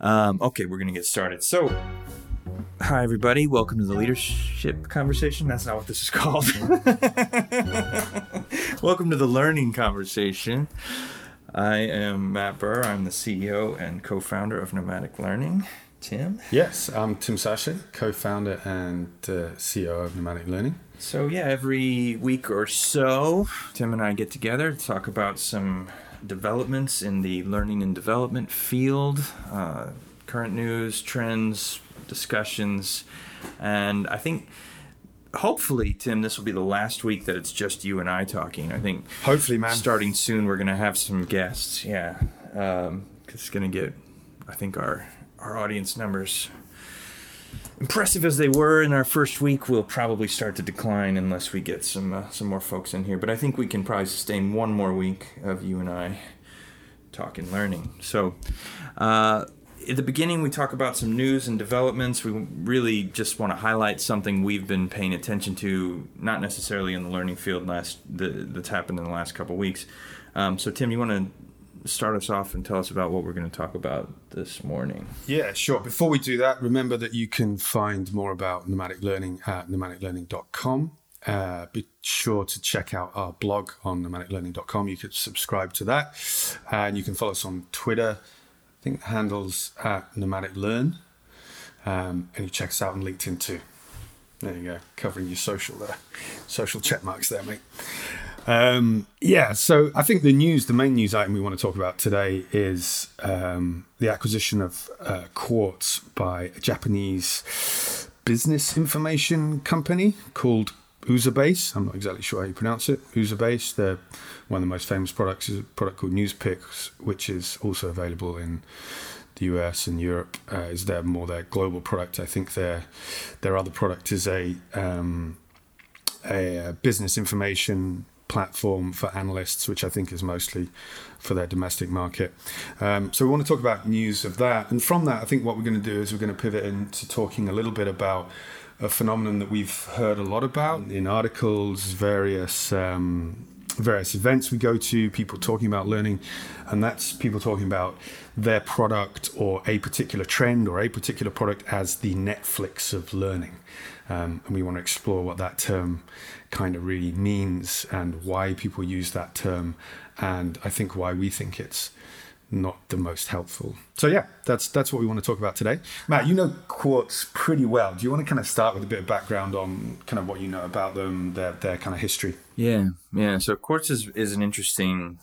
Um, okay, we're gonna get started. So, hi everybody, welcome to the leadership conversation. That's not what this is called. welcome to the learning conversation. I am Matt Burr. I'm the CEO and co-founder of Nomadic Learning. Tim. Yes, I'm Tim Sachet, co-founder and uh, CEO of Nomadic Learning. So yeah, every week or so, Tim and I get together to talk about some developments in the learning and development field, uh, current news, trends, discussions, and I think hopefully, Tim, this will be the last week that it's just you and I talking. I think hopefully, man, starting soon we're gonna have some guests. Yeah, um, it's gonna get, I think our our audience numbers impressive as they were in our first week will probably start to decline unless we get some uh, some more folks in here. But i think we can probably sustain one more week of you and i talking learning. So uh, at the beginning we talk about some news and developments. We really just want to highlight something we've been paying attention to not necessarily in the learning field last the, that's happened in the last couple weeks. Um, so tim you want to start us off and tell us about what we're going to talk about this morning. Yeah, sure. Before we do that, remember that you can find more about nomadic learning at nomadiclearning.com. Uh, be sure to check out our blog on nomadiclearning.com. You could subscribe to that. And you can follow us on Twitter. I think the handles at nomadic learn. Um, and you check us out on LinkedIn too. There you go, covering your social there, social check marks there, mate. Um, yeah, so I think the news, the main news item we want to talk about today is um, the acquisition of uh, Quartz by a Japanese business information company called Uzabase. I'm not exactly sure how you pronounce it. Uzabase. They're one of the most famous products is a product called Newspicks, which is also available in the US and Europe. Uh, is their more their global product? I think their their other product is a um, a business information platform for analysts, which I think is mostly for their domestic market. Um, so we want to talk about news of that. And from that, I think what we're going to do is we're going to pivot into talking a little bit about a phenomenon that we've heard a lot about in articles, various um, various events we go to, people talking about learning, and that's people talking about their product or a particular trend or a particular product as the Netflix of learning. Um, and we want to explore what that term kind of really means and why people use that term, and I think why we think it's not the most helpful. So yeah, that's that's what we want to talk about today. Matt, you know Quartz pretty well. Do you want to kind of start with a bit of background on kind of what you know about them, their their kind of history? Yeah, yeah. So Quartz is is an interesting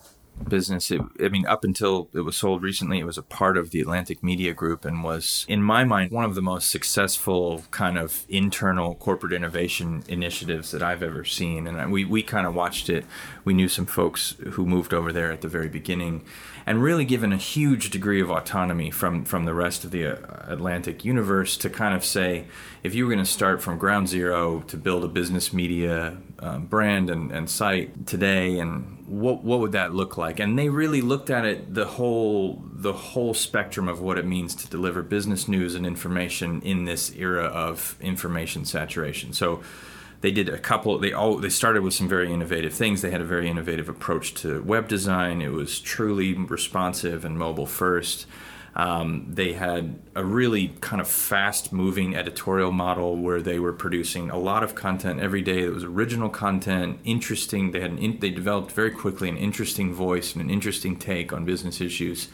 business. It, I mean, up until it was sold recently, it was a part of the Atlantic Media Group and was, in my mind, one of the most successful kind of internal corporate innovation initiatives that I've ever seen. And we, we kind of watched it. We knew some folks who moved over there at the very beginning and really given a huge degree of autonomy from, from the rest of the uh, Atlantic universe to kind of say, if you were going to start from ground zero to build a business media um, brand and, and site today and what what would that look like? And they really looked at it the whole the whole spectrum of what it means to deliver business news and information in this era of information saturation. So they did a couple they all they started with some very innovative things they had a very innovative approach to web design it was truly responsive and mobile first um, they had a really kind of fast moving editorial model where they were producing a lot of content every day that was original content, interesting. They had in, they developed very quickly an interesting voice and an interesting take on business issues.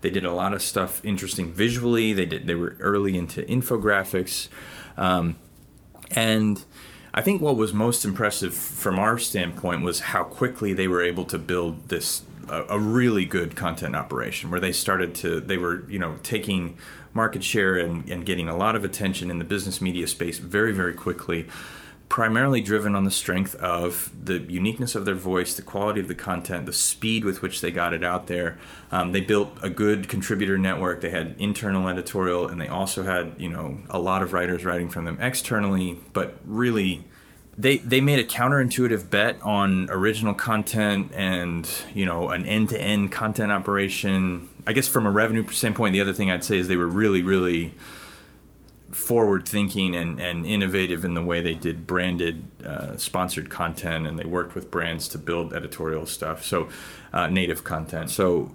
They did a lot of stuff interesting visually. They did they were early into infographics, um, and I think what was most impressive from our standpoint was how quickly they were able to build this a, a, really good content operation where they started to they were you know taking market share and, and getting a lot of attention in the business media space very very quickly primarily driven on the strength of the uniqueness of their voice the quality of the content the speed with which they got it out there. Um, they built a good contributor network. They had internal editorial and they also had you know a lot of writers writing from them externally but really they they made a counterintuitive bet on original content and you know an end to end content operation. I guess from a revenue standpoint, the other thing I'd say is they were really really forward thinking and, and innovative in the way they did branded uh, sponsored content and they worked with brands to build editorial stuff so uh, native content so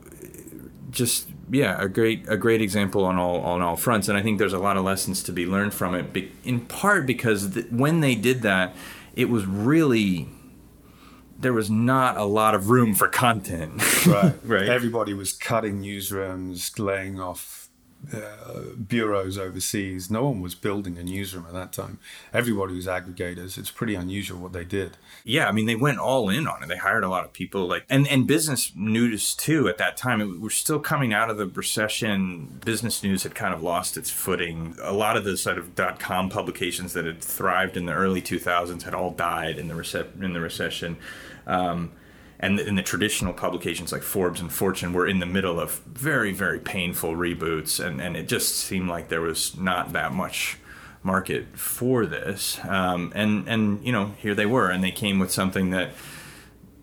just yeah, a great a great example on all on all fronts, and I think there's a lot of lessons to be learned from it. Be, in part because th- when they did that, it was really there was not a lot of room for content. Right, right. Everybody was cutting newsrooms, laying off uh, bureaus overseas. No one was building a newsroom at that time. Everybody was aggregators. It's pretty unusual what they did. Yeah, I mean they went all in on it. They hired a lot of people, like and and business news too. At that time, it, we're still coming out of the recession. Business news had kind of lost its footing. A lot of the sort of dot com publications that had thrived in the early 2000s had all died in the rece- in the recession. Um, and in the traditional publications like Forbes and Fortune were in the middle of very, very painful reboots, and, and it just seemed like there was not that much market for this. Um, and and you know here they were, and they came with something that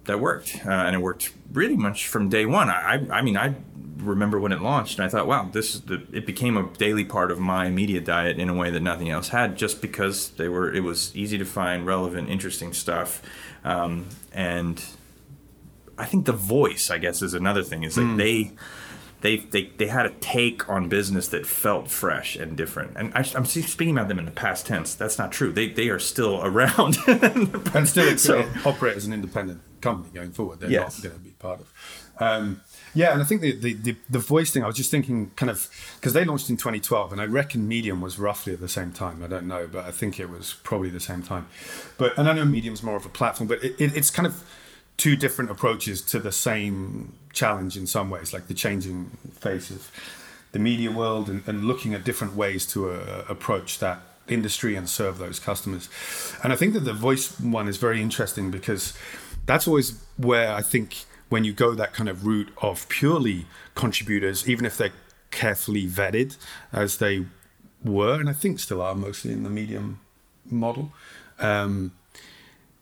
that worked, uh, and it worked really much from day one. I I mean I remember when it launched, and I thought, wow, this is the, it became a daily part of my media diet in a way that nothing else had, just because they were it was easy to find relevant, interesting stuff, um, and I think the voice, I guess, is another thing. Is like mm. they, they, they, they had a take on business that felt fresh and different. And I, am speaking about them in the past tense. That's not true. They, they are still around and still so, operate as an independent company going forward. They're yes. not going to be part of. Um, yeah, and I think the, the, the, the, voice thing, I was just thinking kind of, because they launched in 2012, and I reckon Medium was roughly at the same time. I don't know, but I think it was probably the same time. But, and I know Medium's more of a platform, but it, it, it's kind of, two different approaches to the same challenge in some ways, like the changing face of the media world and, and looking at different ways to uh, approach that industry and serve those customers. And I think that the voice one is very interesting because that's always where I think when you go that kind of route of purely contributors, even if they're carefully vetted as they were, and I think still are mostly in the medium model. Um,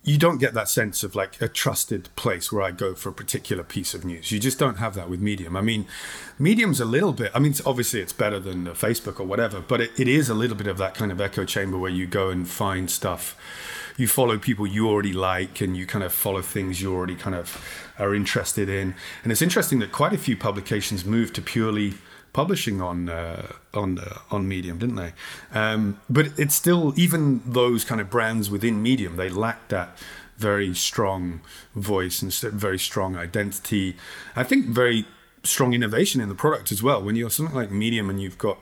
you don't get that sense of like a trusted place where I go for a particular piece of news. You just don't have that with Medium. I mean, Medium's a little bit, I mean, obviously it's better than uh, Facebook or whatever, but it, it is a little bit of that kind of echo chamber where you go and find stuff. You follow people you already like and you kind of follow things you already kind of are interested in. And it's interesting that quite a few publications moved to purely publishing on uh, on uh, on Medium, didn't they? Um, but it's still even those kind of brands within Medium, they lack that very strong voice and very strong identity. I think very strong innovation in the product as well. When you're something like Medium and you've got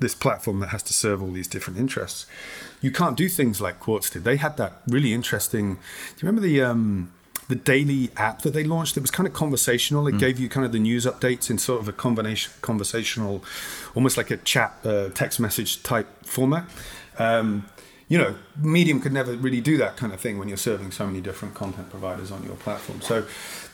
this platform that has to serve all these different interests, you can't do things like Quartz did. They had that really interesting. Do you remember the? Um, the daily app that they launched. It was kind of conversational. It mm. gave you kind of the news updates in sort of a combination conversational, almost like a chat uh, text message type format. Um, you know, Medium could never really do that kind of thing when you're serving so many different content providers on your platform. So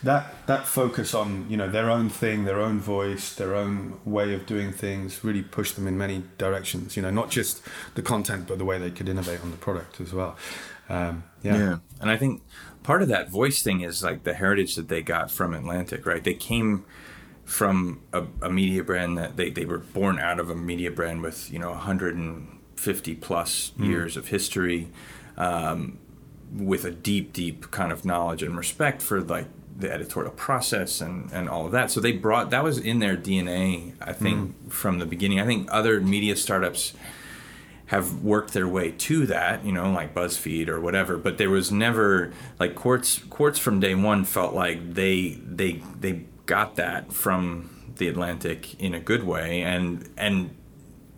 that that focus on you know their own thing, their own voice, their own way of doing things really pushed them in many directions. You know, not just the content, but the way they could innovate on the product as well. Um, yeah. yeah, and I think part of that voice thing is like the heritage that they got from Atlantic, right? They came from a, a, media brand that they, they were born out of a media brand with, you know, 150 plus mm. years of history, um, with a deep, deep kind of knowledge and respect for like the editorial process and, and all of that. So they brought that was in their DNA, I think, mm. from the beginning. I think other media startups have worked their way to that, you know, like BuzzFeed or whatever. But there was never like Quartz. Quartz from day one felt like they they they got that from the Atlantic in a good way, and and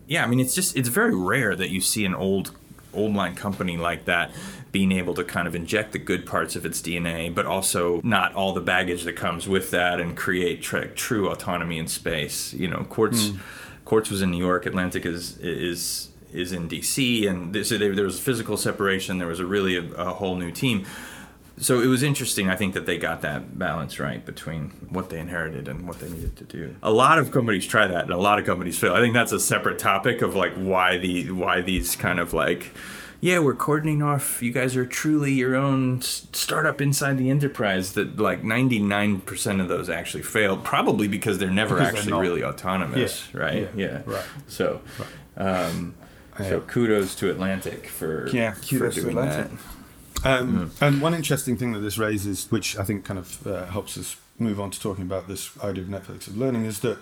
yeah, I mean it's just it's very rare that you see an old old line company like that being able to kind of inject the good parts of its DNA, but also not all the baggage that comes with that, and create tr- true autonomy in space. You know, Quartz. Mm. Quartz was in New York. Atlantic is is is in DC, and this, there, there was a physical separation. There was a really a, a, whole new team. So it was interesting. I think that they got that balance right between what they inherited and what they needed to do. A lot of companies try that, and a lot of companies fail. I think that's a separate topic of like why the why these kind of like yeah, we're cordoning off. You guys are truly your own startup inside the enterprise. That like ninety nine percent of those actually fail, probably because they're never because actually they're really autonomous, yeah. right? Yeah, yeah. right. So, right. Um, so kudos to Atlantic for yeah, kudos for doing to Atlantic. that. Um, mm. And one interesting thing that this raises, which I think kind of uh, helps us move on to talking about this idea of Netflix of learning, is that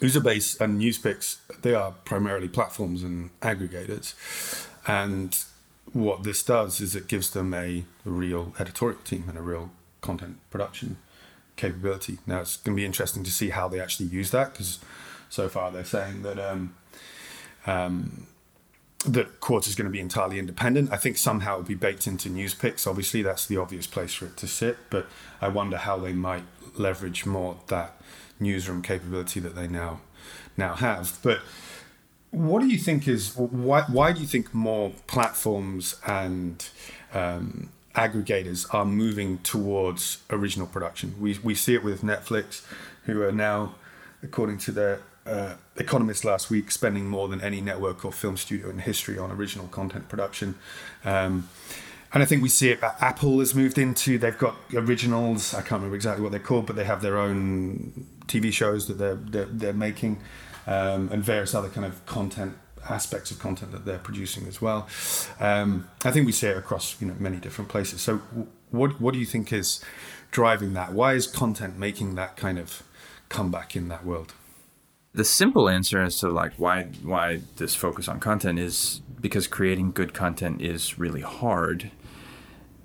Uzabase and Newspicks, they are primarily platforms and aggregators. And what this does is it gives them a, a real editorial team and a real content production capability. Now it's going to be interesting to see how they actually use that because so far they're saying that um, um, that Quartz is going to be entirely independent. I think somehow it'll be baked into Newspicks. Obviously, that's the obvious place for it to sit. But I wonder how they might leverage more that newsroom capability that they now now have. But what do you think is why? Why do you think more platforms and um, aggregators are moving towards original production? We we see it with Netflix, who are now, according to their uh, Economist last week, spending more than any network or film studio in history on original content production. Um, and I think we see it. Apple has moved into. They've got originals. I can't remember exactly what they're called, but they have their own TV shows that they're they're, they're making, um, and various other kind of content aspects of content that they're producing as well. Um, I think we see it across you know many different places. So, what what do you think is driving that? Why is content making that kind of comeback in that world? The simple answer as to like why why this focus on content is because creating good content is really hard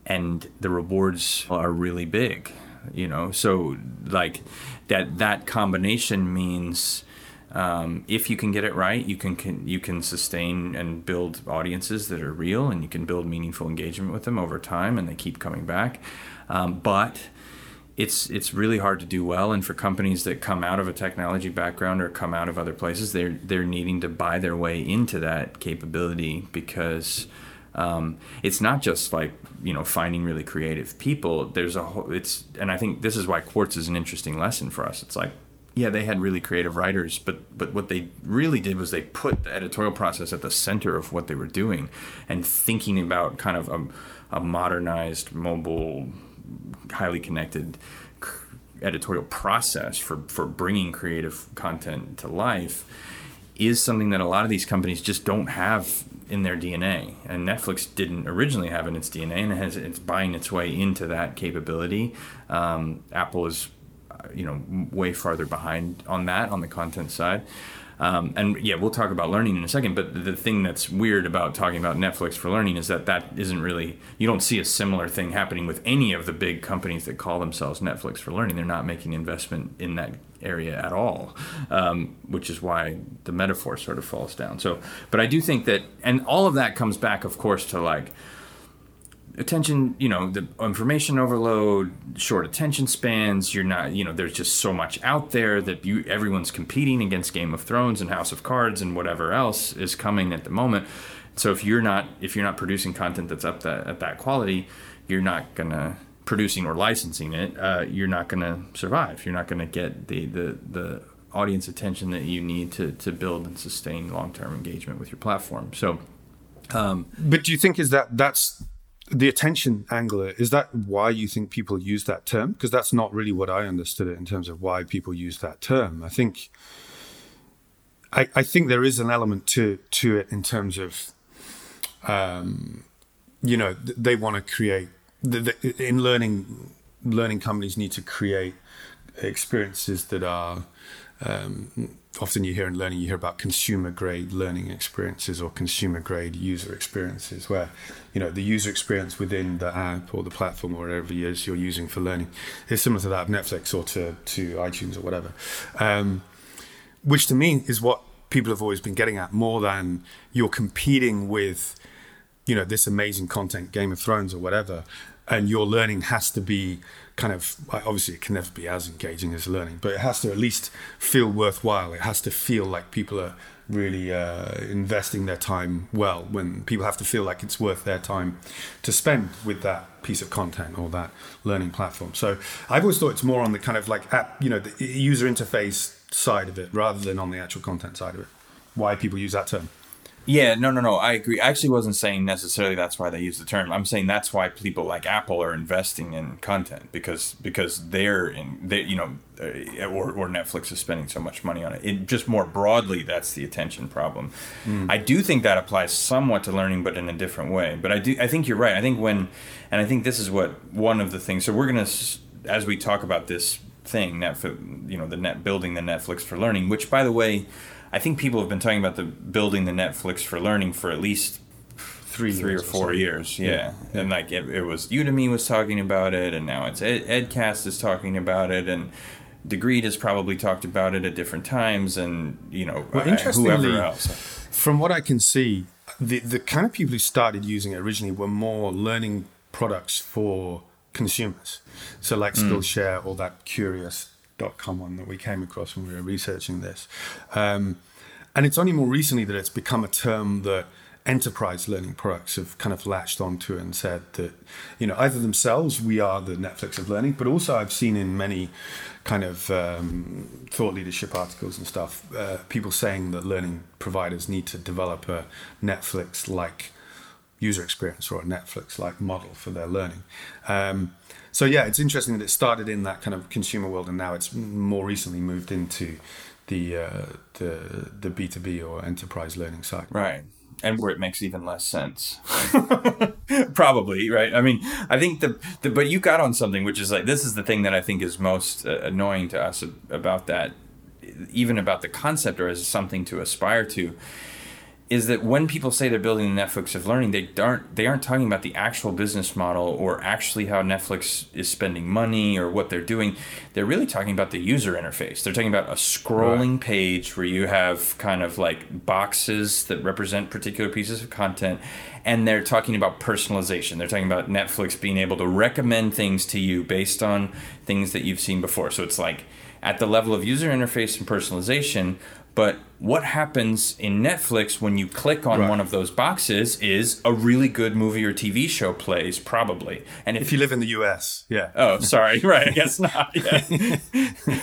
and the rewards are really big you know? So like that that combination means um, if you can get it right you can, can you can sustain and build audiences that are real and you can build meaningful engagement with them over time and they keep coming back. Um, but it's it's really hard to do well. And for companies that come out of a technology background or come out of other places they're they're needing to buy their way into that capability because um, it's not just like you know finding really creative people. There's a whole it's and i think this is why quartz is an interesting lesson for us. It's like yeah they had really creative writers but but what they really did was they put the editorial process at the center of what they were doing and thinking about kind of a, a modernized mobile highly connected editorial process for, for bringing creative content to life is something that a lot of these companies just don't have in their DNA. And Netflix didn't originally have in its DNA, and it has, it's buying its way into that capability. Um, Apple is, you know, way farther behind on that on the content side. Um, and yeah, we'll talk about learning in a second. But the thing that's weird about talking about Netflix for learning is that that isn't really, you don't see a similar thing happening with any of the big companies that call themselves Netflix for learning. They're not making investment in that area at all, um, which is why the metaphor sort of falls down. So, but I do think that, and all of that comes back, of course, to like, attention you know the information overload short attention spans you're not you know there's just so much out there that you everyone's competing against game of thrones and house of cards and whatever else is coming at the moment. So if you're not if you're not producing content that's up that at that quality you're not gonna producing or licensing it uh, you're not gonna survive. You're not gonna get the the the audience attention that you need to to build and sustain long-term engagement with your platform. So um, but do you think is that that's the attention angler is that why you think people use that term? Because that's not really what i understood it in terms of why people use that term. I think i, I think there is an element to to it in terms of um, you know they want to create the, the, in learning learning companies need to create experiences that are um, often you hear in learning, you hear about consumer grade learning experiences or consumer grade user experiences, where you know the user experience within the app or the platform or whatever it is you're using for learning is similar to that of Netflix or to to iTunes or whatever, um, which to me is what people have always been getting at more than you're competing with you know this amazing content, Game of Thrones or whatever, and your learning has to be kind of obviously it can never be as engaging as learning, but it has to at least feel worthwhile. It has to feel like people are really uh, investing their time well. When people have to feel like it's worth their time to spend with that piece of content or that learning platform. So I've always thought it's more on the kind of like app, you know, the user interface side of it rather than on the actual content side of it. Why people use that term. Yeah, no, no, no. I agree. I actually wasn't saying necessarily that's why they use the term. I'm saying that's why people like Apple are investing in content because because they're in they you know uh, or, or Netflix is spending so much money on it. it just more broadly, that's the attention problem. Mm. I do think that applies somewhat to learning, but in a different way. But I do. I think you're right. I think when, and I think this is what one of the things. So we're gonna as we talk about this thing, Netflix, you know, the net building the Netflix for learning. Which, by the way, I think people have been talking about the building the Netflix for learning for at least Three, three or four so. years. Yeah. And like it, it was Udemy was talking about it, and now it's Ed, Edcast is talking about it, and Degreed has probably talked about it at different times, and you know, Well, uh, interestingly, whoever else. From what I can see, the the kind of people who started using it originally were more learning products for consumers. So like Skillshare or that Curious.com one that we came across when we were researching this. Um, and it's only more recently that it's become a term that enterprise learning products have kind of latched onto and said that, you know, either themselves, we are the Netflix of learning, but also I've seen in many kind of um, thought leadership articles and stuff, uh, people saying that learning providers need to develop a Netflix like user experience or a Netflix like model for their learning. Um, so yeah, it's interesting that it started in that kind of consumer world and now it's more recently moved into the uh, the the B two B or enterprise learning side. Right. And where it makes even less sense. Probably, right? I mean, I think the, the, but you got on something, which is like, this is the thing that I think is most uh, annoying to us about that, even about the concept or as something to aspire to, is that when people say they're building the Netflix of learning, they aren't they aren't talking about the actual business model or actually how Netflix is spending money or what they're doing. They're really talking about the user interface. They're talking about a scrolling page where you have kind of like boxes that represent particular pieces of content, and they're talking about personalization. They're talking about Netflix being able to recommend things to you based on things that you've seen before. So it's like at the level of user interface and personalization. But what happens in Netflix when you click on Right. one of those boxes is a really good movie or TV show plays, probably. And if, If you live in the US, yeah. oh, sorry, right, I guess not. Yeah.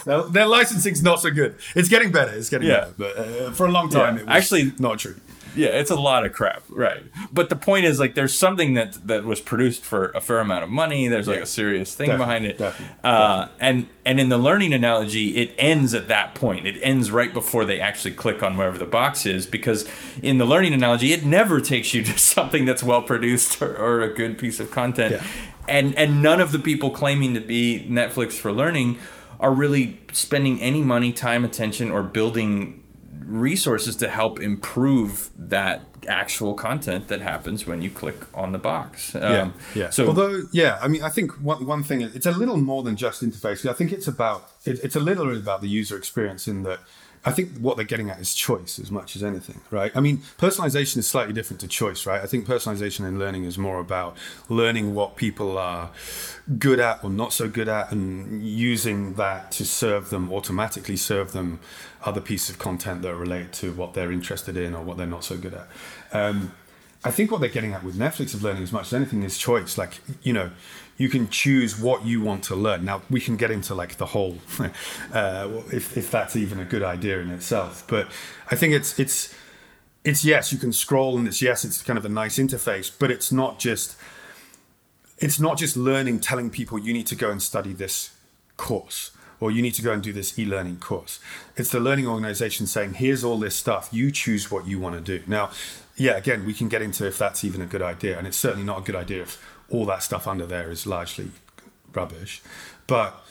Their, their licensing's not so good. It's getting better. It's getting Yeah. better. But uh, for a long time, Yeah. it was Actually- not true. Yeah, it's a lot of crap, right? But the point is, like, there's something that that was produced for a fair amount of money. There's like Yeah. a serious thing Definitely, behind it, definitely, uh, and and in the learning analogy, it ends at that point. It ends right before they actually click on wherever the box is, because in the learning analogy, it never takes you to something that's well produced or, or a good piece of content, Yeah. and and none of the people claiming to be Netflix for learning are really spending any money, time, attention, or building resources to help improve that actual content that happens when you click on the box. Um, yeah, yeah. So although, yeah, I mean, I think one one thing it's a little more than just interface. I think it's about it, it's a little bit about the user experience in that. I think what they're getting at is choice as much as anything, right? I mean, personalization is slightly different to choice, right? I think personalization in learning is more about learning what people are good at or not so good at and using that to serve them, automatically serve them other pieces of content that are related to what they're interested in or what they're not so good at. Um, I think what they're getting at with Netflix of learning as much as anything is choice. Like, you know, you can choose what you want to learn. Now, we can get into like the whole, uh, if, if that's even a good idea in itself. But I think it's, it's, it's yes, you can scroll and it's yes, it's kind of a nice interface, but it's not just, it's not just learning, telling people you need to go and study this course or you need to go and do this e-learning course. It's the learning organization saying, here's all this stuff. You choose what you want to do. Now, yeah, again, we can get into if that's even a good idea. And it's certainly not a good idea if all that stuff under there is largely rubbish. But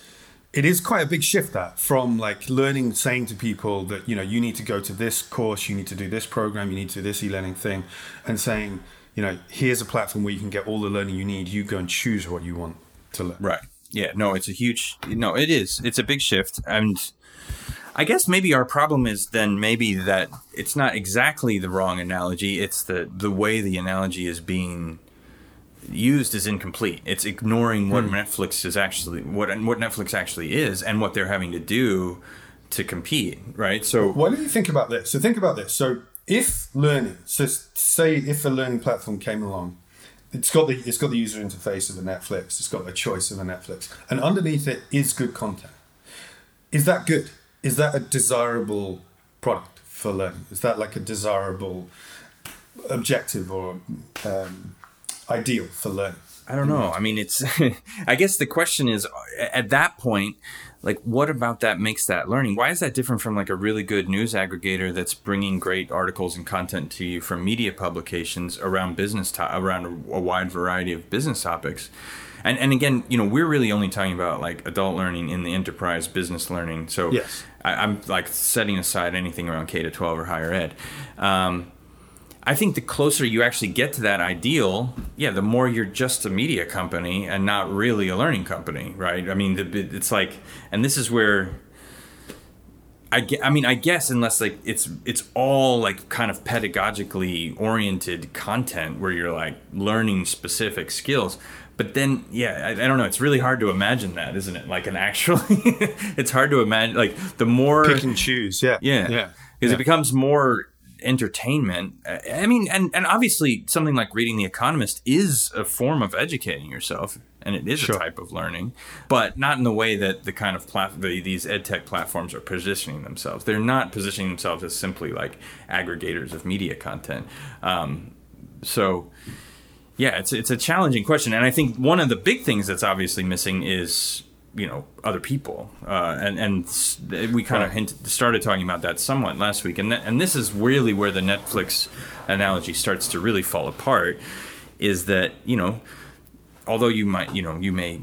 it is quite a big shift that from like learning, saying to people that, you know, you need to go to this course, you need to do this program, you need to do this e-learning thing, and saying, you know, here's a platform where you can get all the learning you need. You go and choose what you want to learn. Right. Yeah. No, it's a huge. No, it is. It's a big shift, and I guess maybe our problem is then maybe that it's not exactly the wrong analogy. It's the the way the analogy is being used is incomplete. It's ignoring what hmm. Netflix is actually what what Netflix actually is and what they're having to do to compete. Right. So Why don't you think about this? So think about this. So if learning, so say if a learning platform came along, it's got the it's got the user interface of a Netflix, it's got the choice of a Netflix, and underneath it is good content. Is that good? Is that a desirable product for learning? Is that like a desirable objective or um, ideal for learning? I don't know. I mean, it's. I guess the question is, at that point, like what about that makes that learning why is that different from like a really good news aggregator that's bringing great articles and content to you from media publications around business to- around a, a wide variety of business topics and and again you know we're really only talking about like adult learning in the enterprise business learning so Yes. I, i'm like setting aside anything around k to 12 or higher ed um, I think the closer you actually get to that ideal, yeah, the more you're just a media company and not really a learning company, right? I mean, the, it's like, and this is where I, I mean, I guess unless like it's it's all like kind of pedagogically oriented content where you're like learning specific skills. But then, yeah, I, I don't know. It's really hard to imagine that, isn't it? Like an actually, it's hard to imagine. Like the more Pick and choose. Yeah. yeah. Yeah. Because Yeah. it becomes more entertainment. I mean, and, and obviously something like reading The Economist is a form of educating yourself and it is Sure. a type of learning, but not in the way that the kind of plat- the, these ed tech platforms are positioning themselves. They're not positioning themselves as simply like aggregators of media content. Um, so, yeah, it's it's a challenging question, and I think one of the big things that's obviously missing is you know other people, uh, and and we kind of hinted, started talking about that somewhat last week, and that, and this is really where the Netflix analogy starts to really fall apart. Is that you know, although you might you know you may.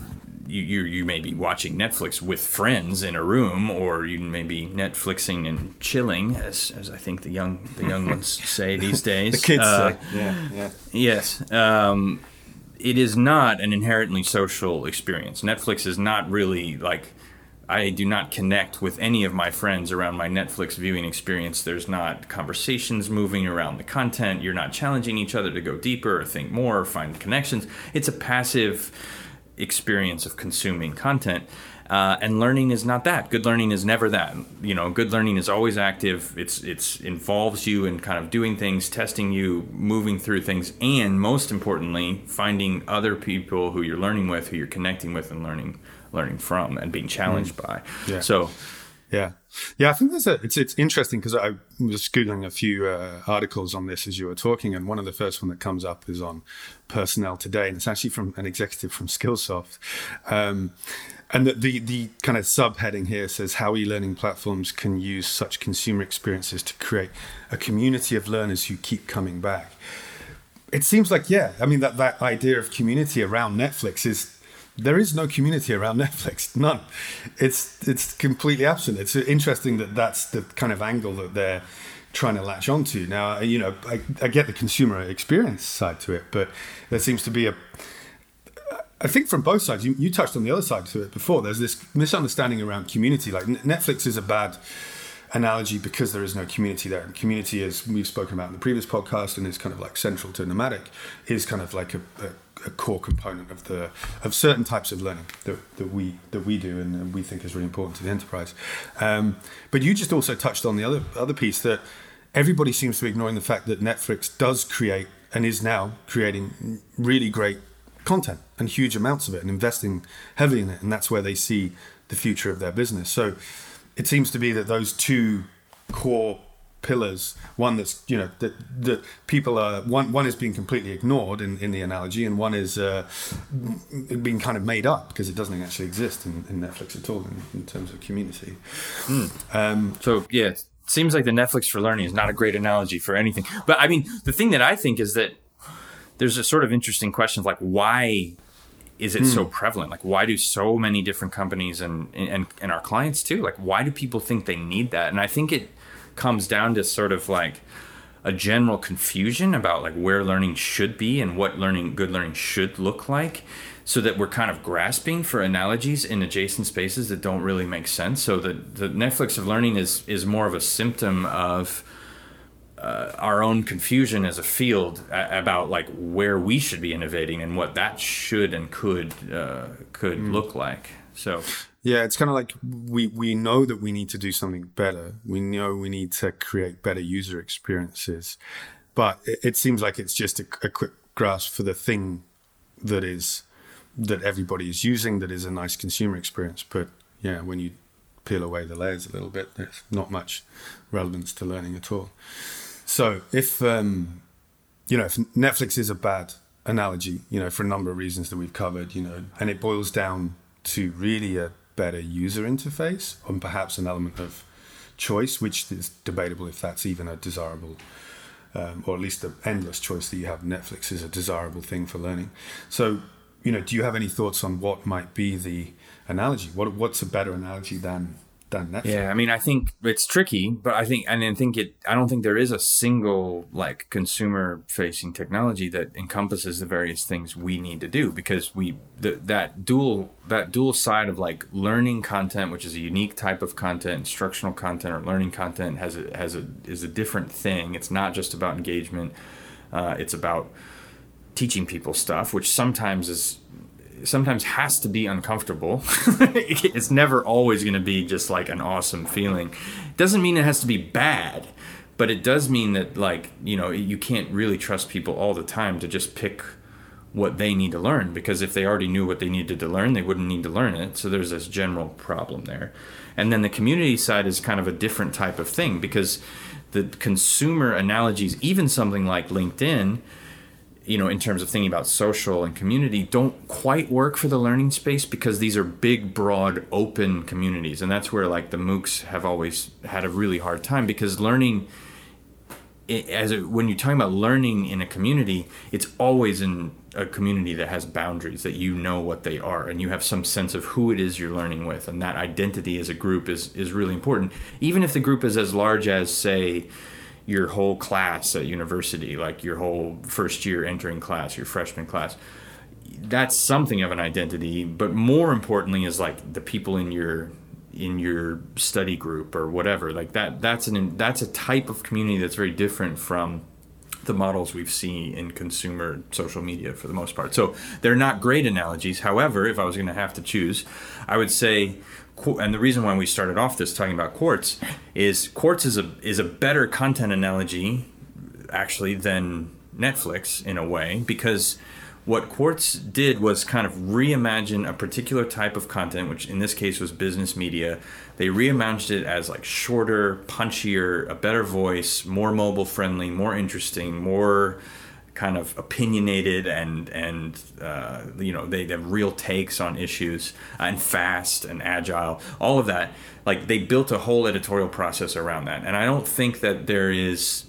You, you, you may be watching Netflix with friends in a room, or you may be Netflixing and chilling, as, as I think the young the young ones say these days. The kids Uh, say. Yeah. Yeah. Yes. Um, it is not an inherently social experience. Netflix is not really like. I do not connect with any of my friends around my Netflix viewing experience. There's not conversations moving around the content. You're not challenging each other to go deeper or think more or find connections. It's a passive experience of consuming content. Uh, and learning is not that. Good learning is never that. You know, good learning is always active. It's it's involves you in kind of doing things, testing you, moving through things, and most importantly, finding other people who you're learning with, who you're connecting with, and learning learning from, and being challenged by. Yeah. So, Yeah, yeah. I think there's a. It's it's interesting because I was googling a few uh, articles on this as you were talking, and one of the first one that comes up is on personnel today, and it's actually from an executive from Skillsoft. Um, and the, the the kind of subheading here says how e-learning platforms can use such consumer experiences to create a community of learners who keep coming back. It seems like yeah. I mean that that idea of community around Netflix is there is no community around Netflix. None. It's it's completely absent. It's interesting that that's the kind of angle that they're trying to latch onto. Now, uh, you know, I, I get the consumer experience side to it, but there seems to be a. I think from both sides, you, you touched on the other side to it before. There's this misunderstanding around community. Like Netflix is a bad analogy because there is no community there. And community, as we've spoken about in the previous podcast, and is kind of like central to nomadic, is kind of like a, a, a core component of the of certain types of learning that, that we that we do and, we think is really important to the enterprise. Um, but you just also touched on the other other piece that everybody seems to be ignoring the fact that Netflix does create and is now creating really great content and huge amounts of it and investing heavily in it and that's where they see the future of their business so it seems to be that those two core pillars one that's you know that that people are one one is being completely ignored in, in the analogy and one is uh, being kind of made up because it doesn't actually exist in, in netflix at all in, in terms of community um, So yeah, it seems like the Netflix for learning is not a great analogy for anything. But I mean, the thing that I think is that there's a sort of interesting question of like why is it so prevalent? Like why do so many different companies and and and our clients too? Like why do people think they need that? And I think it comes down to sort of like a general confusion about like where learning should be and what learning good learning should look like so that we're kind of grasping for analogies in adjacent spaces that don't really make sense. So the, the netflix of learning is is more of a symptom of uh, our own confusion as a field a- about like where we should be innovating and what that should and could uh, could look like so Yeah, it's kind of like we we know that we need to do something better. We know we need to create better user experiences, but it, it seems like it's just a, a quick grasp for the thing that is that everybody is using that is a nice consumer experience. But yeah, when you peel away the layers a little bit, there's not much relevance to learning at all. So if um, you know if Netflix is a bad analogy, you know for a number of reasons that we've covered, you know, and it boils down to really a better user interface and perhaps an element of choice, which is debatable if that's even a desirable, um, or at least the endless choice that you have. Netflix is a desirable thing for learning. So, you know, do you have any thoughts on what might be the analogy? What what's a better analogy than than Netflix. Yeah, I mean, I think it's tricky, but I think, and I think it, I don't think there is a single like consumer facing technology that encompasses the various things we need to do because we, the, that dual, that dual side of like learning content, which is a unique type of content, instructional content or learning content has a, has a, is a different thing. It's not just about engagement. Uh, it's about teaching people stuff, which sometimes is sometimes has to be uncomfortable. it's never always going to be just like an awesome feeling. Doesn't mean it has to be bad, but it does mean that like, you know, you can't really trust people all the time to just pick what they need to learn because if they already knew what they needed to learn, they wouldn't need to learn it. So there's this general problem there. And then the community side is kind of a different type of thing because the consumer analogies, even something like LinkedIn, you know, in terms of thinking about social and community, don't quite work for the learning space because these are big, broad, open communities, and that's where like the MOOCs have always had a really hard time because learning, as a, when you're talking about learning in a community, it's always in a community that has boundaries that you know what they are and you have some sense of who it is you're learning with. And that identity as a group is is really important. Even if the group is as large as say your whole class at university, like your whole first year entering class, your freshman class. That's something of an identity, but more importantly is like the people in your in your study group or whatever. Like that that's an that's a type of community that's very different from the models we've seen in consumer social media for the most part. So they're not great analogies. However, if I was going to have to choose, I would say and the reason why we started off this talking about quartz is quartz is a is a better content analogy actually than Netflix in a way because what Quartz did was kind of reimagine a particular type of content, which in this case was business media. They reimagined it as like shorter, punchier, a better voice, more mobile friendly, more interesting, more kind of opinionated and and uh, you know they have real takes on issues and fast and agile all of that like they built a whole editorial process around that and i don't think that there is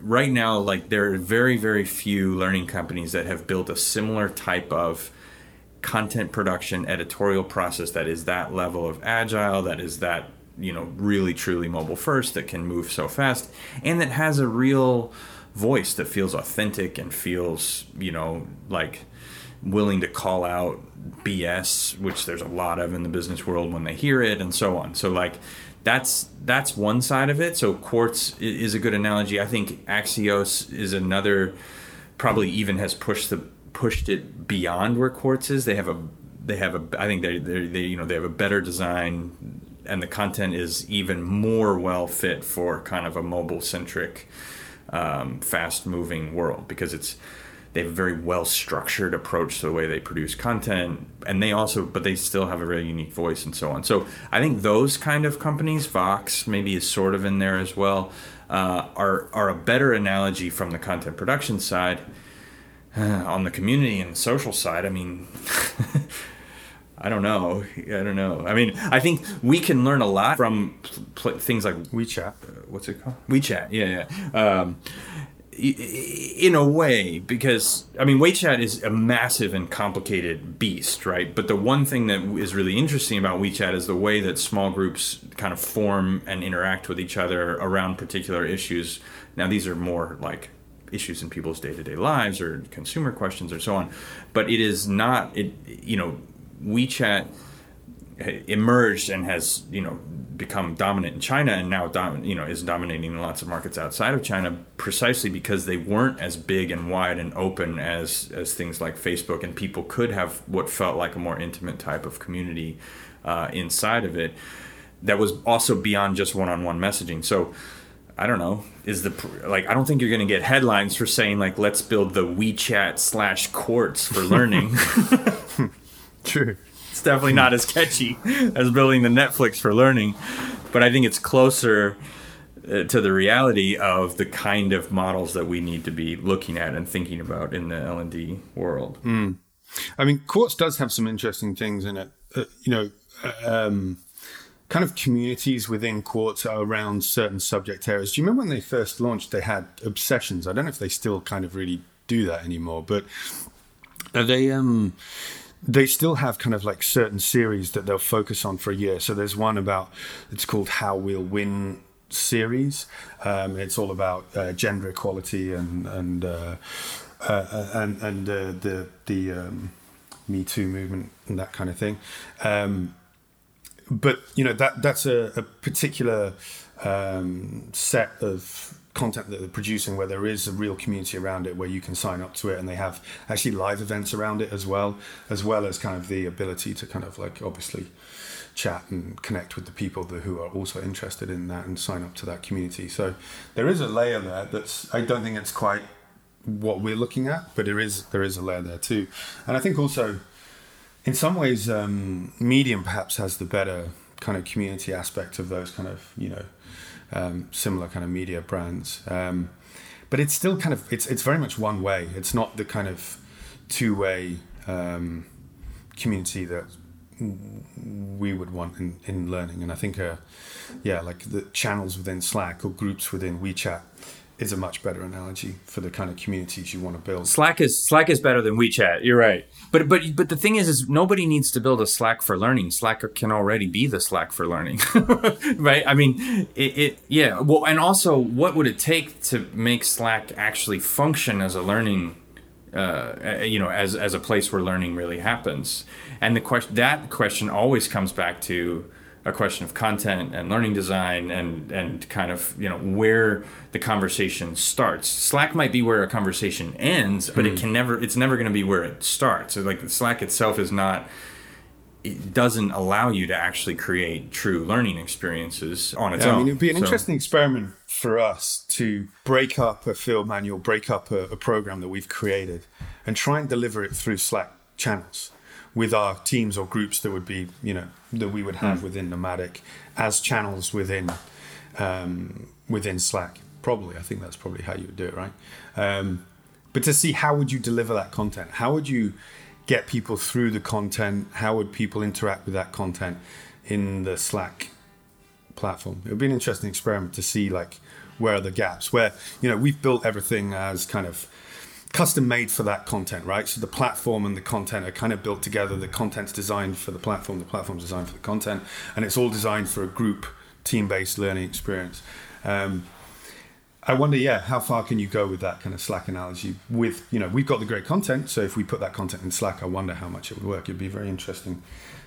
right now like there are very very few learning companies that have built a similar type of content production editorial process that is that level of agile that is that you know really truly mobile first that can move so fast and that has a real voice that feels authentic and feels, you know, like willing to call out BS, which there's a lot of in the business world when they hear it and so on. So like that's that's one side of it. So quartz is a good analogy. I think Axios is another probably even has pushed the pushed it beyond where quartz is. They have a they have a I think they they you know they have a better design and the content is even more well fit for kind of a mobile centric um, fast moving world because it's they have a very well structured approach to the way they produce content and they also but they still have a really unique voice and so on so i think those kind of companies vox maybe is sort of in there as well uh, are are a better analogy from the content production side uh, on the community and the social side i mean I don't know. I don't know. I mean, I think we can learn a lot from pl- pl- things like WeChat. Uh, what's it called? WeChat. Yeah, yeah. Um, in a way, because I mean, WeChat is a massive and complicated beast, right? But the one thing that is really interesting about WeChat is the way that small groups kind of form and interact with each other around particular issues. Now, these are more like issues in people's day-to-day lives or consumer questions or so on but it is not it you know WeChat emerged and has you know become dominant in China and now dom- you know is dominating in lots of markets outside of China precisely because they weren't as big and wide and open as as things like Facebook. And people could have what felt like a more intimate type of community uh, inside of it that was also beyond just one-on-one messaging. So I don't know. Is the like I don't think you're going to get headlines for saying like let's build the WeChat slash quartz for learning. True. It's definitely not as catchy as building the Netflix for learning, but I think it's closer uh, to the reality of the kind of models that we need to be looking at and thinking about in the L and D world. Mm. I mean, Quartz does have some interesting things in it uh, you know, um, kind of communities within Quartz around certain subject areas. Do you remember when they first launched? They had obsessions. I don't know if they still kind of really do that anymore, but are they um they still have kind of like certain series that they'll focus on for a year. So there's one about it's called How We'll Win series. Um, it's all about uh, gender equality and and uh, uh, and and uh, the the um, Me Too movement and that kind of thing. Um, but you know that that's a, a particular um, set of content that they're producing where there is a real community around it where you can sign up to it and they have actually live events around it as well as well as kind of the ability to kind of like obviously chat and connect with the people that, who are also interested in that and sign up to that community. So there is a layer there that's i don't think it's quite what we're looking at but there is there is a layer there too. And i think also in some ways um, medium perhaps has the better kind of community aspect of those kind of you know um, similar kind of media brands. Um, but it's still kind of it's it's very much one way. It's not the kind of two way um, community that we would want in, in learning. And I think, uh, yeah, like the channels within Slack or groups within WeChat is a much better analogy for the kind of communities you want to build. Slack is Slack is better than WeChat. You're right. But but but the thing is, is nobody needs to build a Slack for learning. Slack can already be the Slack for learning, right? I mean, it, it yeah. Well, and also, what would it take to make Slack actually function as a learning? Uh, you know, as as a place where learning really happens, and the question that question always comes back to a question of content and learning design and and kind of you know where the conversation starts. Slack might be where a conversation ends, but mm. it hmm. can never it's never going to be where it starts. So like Slack itself is not it doesn't allow you to actually create true learning experiences on its yeah, own. I mean, it'd be an so. interesting experiment for us to break up a field manual, break up a, a program that we've created, and try and deliver it through Slack channels with our teams or groups that would be, you know, that we would have mm. within Nomadic as channels within um, within Slack. Probably, I think that's probably how you would do it, right? Um, but to see how would you deliver that content? How would you get people through the content? How would people interact with that content in the Slack platform? It would be an interesting experiment to see like where are the gaps. Where you know we've built everything as kind of custom made for that content, right? So the platform and the content are kind of built together. The content's designed for the platform, the platform's designed for the content, and it's all designed for a group team based learning experience. Um, I wonder, yeah, how far can you go with that kind of Slack analogy? With, you know, we've got the great content, so if we put that content in Slack, I wonder how much it would work. It'd be a very interesting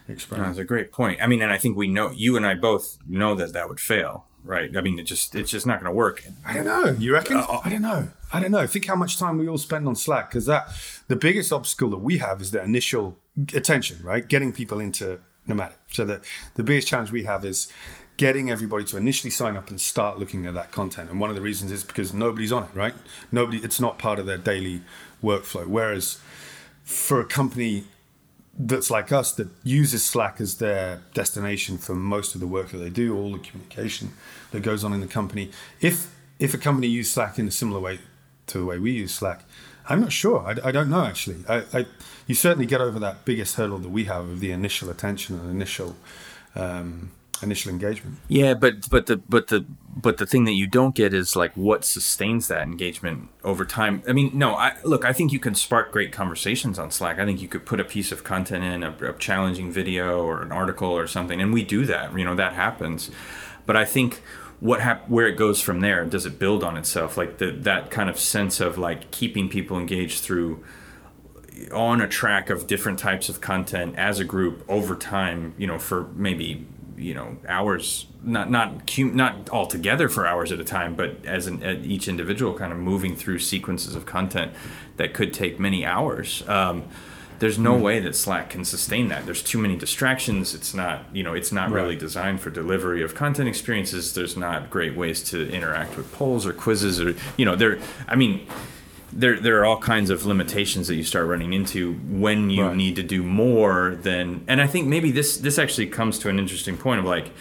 experiment. That's a great point. I mean, and I think we know, you and I both know that that would fail right? I mean, it just it's just not going to work. I don't know. You reckon? Uh, I don't know. I don't know. Think how much time we all spend on Slack because that the biggest obstacle that we have is the initial attention, right? Getting people into nomadic. So the the biggest challenge we have is getting everybody to initially sign up and start looking at that content. And one of the reasons is because nobody's on it, right? Nobody. It's not part of their daily workflow. Whereas for a company that's like us that uses Slack as their destination for most of the work that they do, all the communication that goes on in the company. If if a company used Slack in a similar way to the way we use Slack, I'm not sure. I, I don't know actually. I, I, you certainly get over that biggest hurdle that we have of the initial attention and initial um, initial engagement. Yeah, but but the but the but the thing that you don't get is like what sustains that engagement over time. I mean, no, I look, I think you can spark great conversations on Slack. I think you could put a piece of content in, a, a challenging video or an article or something, and we do that. You know, that happens. But I think what hap- where it goes from there does it build on itself like the, that kind of sense of like keeping people engaged through on a track of different types of content as a group over time you know for maybe you know hours not not not all together for hours at a time but as an each individual kind of moving through sequences of content that could take many hours um, there's no mm way that slack can sustain that. There's too many distractions. It's not you know it's not right. really designed for delivery of content experiences. There's not great ways to interact with polls or quizzes or you know there i mean there there are all kinds of limitations that you start running into when you right. need to do more than and I think maybe this this actually comes to an interesting point of like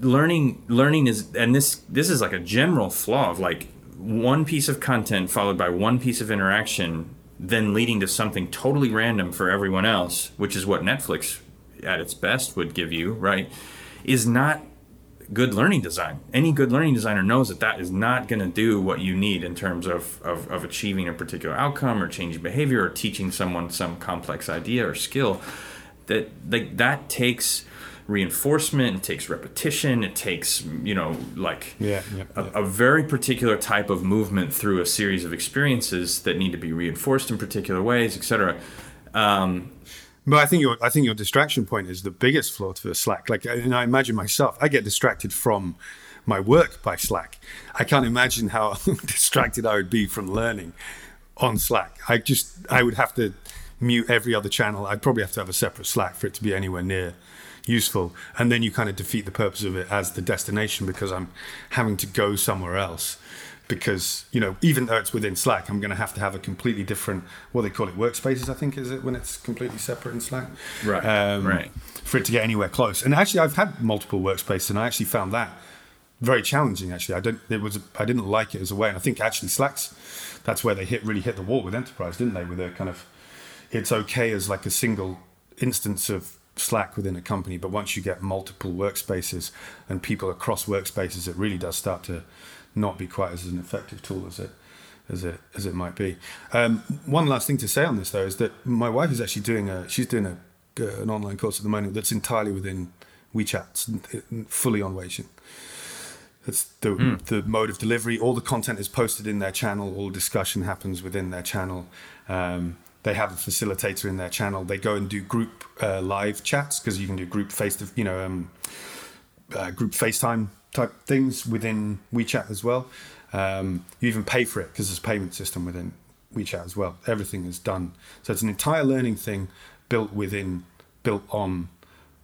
learning learning is and this this is like a general flaw of like one piece of content followed by one piece of interaction then leading to something totally random for everyone else, which is what Netflix at its best would give you, right? Is not good learning design. Any good learning designer knows that that is not going to do what you need in terms of, of, of achieving a particular outcome or changing behavior or teaching someone some complex idea or skill. That like that takes reinforcement it takes repetition it takes you know like Yeah, yeah, a, yeah. a very particular type of movement through a series of experiences that need to be reinforced in particular ways etc um, But I think your I think your distraction point is the biggest flaw for Slack. Like, and I imagine myself, I get distracted from my work by Slack. I can't imagine how distracted I would be from learning on Slack. I just I would have to mute every other channel. I'd probably have to have a separate Slack for it to be anywhere near useful. And then you kind of defeat the purpose of it as the destination because I'm having to go somewhere else. Because you know, even though it's within Slack, I'm going to have to have a completely different what they call it workspaces. I think is it when it's completely separate in Slack, Right, Um, right. For it to get anywhere close. And actually, I've had multiple workspaces, and I actually found that very challenging. Actually, I don't. It was. I didn't like it as a way, and I think actually Slack's. That's where they hit really hit the wall with enterprise, didn't they? With their kind of, it's okay as like a single instance of Slack within a company, but once you get multiple workspaces and people across workspaces, it really does start to not be quite as an effective tool as it as it as it might be. Um, one last thing to say on this though is that my wife is actually doing a she's doing a uh, an online course at the moment that's entirely within WeChat, fully on Weixin. It's the the mode of delivery. All the content is posted in their channel. All discussion happens within their channel. Um, they have a facilitator in their channel. They go and do group uh, live chats because you can do group face to you know um, uh, group FaceTime type things within WeChat as well. Um, you even pay for it because there's a payment system within WeChat as well. Everything is done. So it's an entire learning thing built within, built on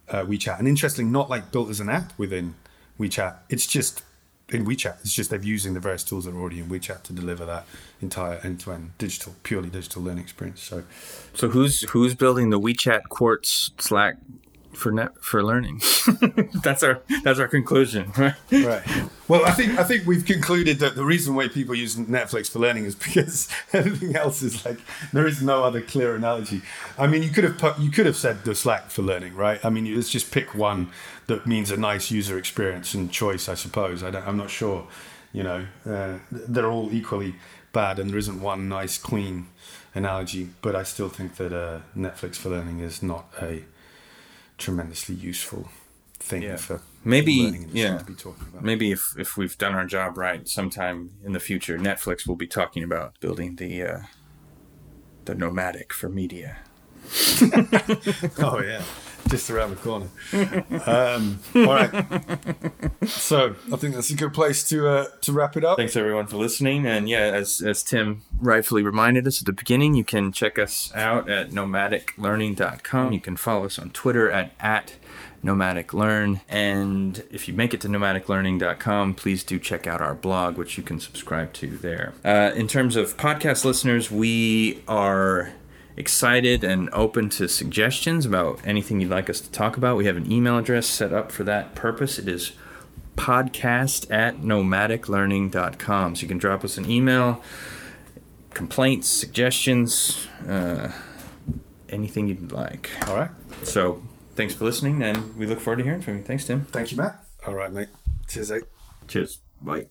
uh, WeChat. And interestingly, not like built as an app within WeChat. It's just in WeChat. It's just they're using the various tools that are already in WeChat to deliver that entire end-to-end digital, purely digital learning experience. So so who's who's building the WeChat Quartz Slack for net for learning? that's our that's our conclusion, right? right. Well, I think I think we've concluded that the reason why people use Netflix for learning is because everything else is like there is no other clear analogy. I mean, you could have put, you could have said the Slack for learning, right? I mean, let's just pick one that means a nice user experience and choice. I suppose I don't, I'm not sure. You know, uh, they're all equally bad, and there isn't one nice, clean analogy. But I still think that uh, Netflix for learning is not a tremendously useful thing Yeah. for Maybe, yeah. to be talking about. Maybe if, if we've done our job right, sometime in the future, Netflix will be talking about building the uh, the nomadic for media. Oh yeah, just around the corner. um, all right. So I think that's a good place to uh, to wrap it up. Thanks everyone for listening. And yeah, as as Tim rightfully reminded us at the beginning, you can check us out at nomadiclearning.com. You can follow us on Twitter at at Nomadic Learn. And if you make it to nomadiclearning.com, please do check out our blog, which you can subscribe to there. Uh, in terms of podcast listeners, we are excited and open to suggestions about anything you'd like us to talk about. We have an email address set up for that purpose. It is podcast at nomadiclearning.com. So you can drop us an email, complaints, suggestions, uh, anything you'd like. All right. So thanks for listening, and we look forward to hearing from you. Thanks, Tim. Thank you, Matt. All right, mate. Cheers, mate. Cheers. Bye.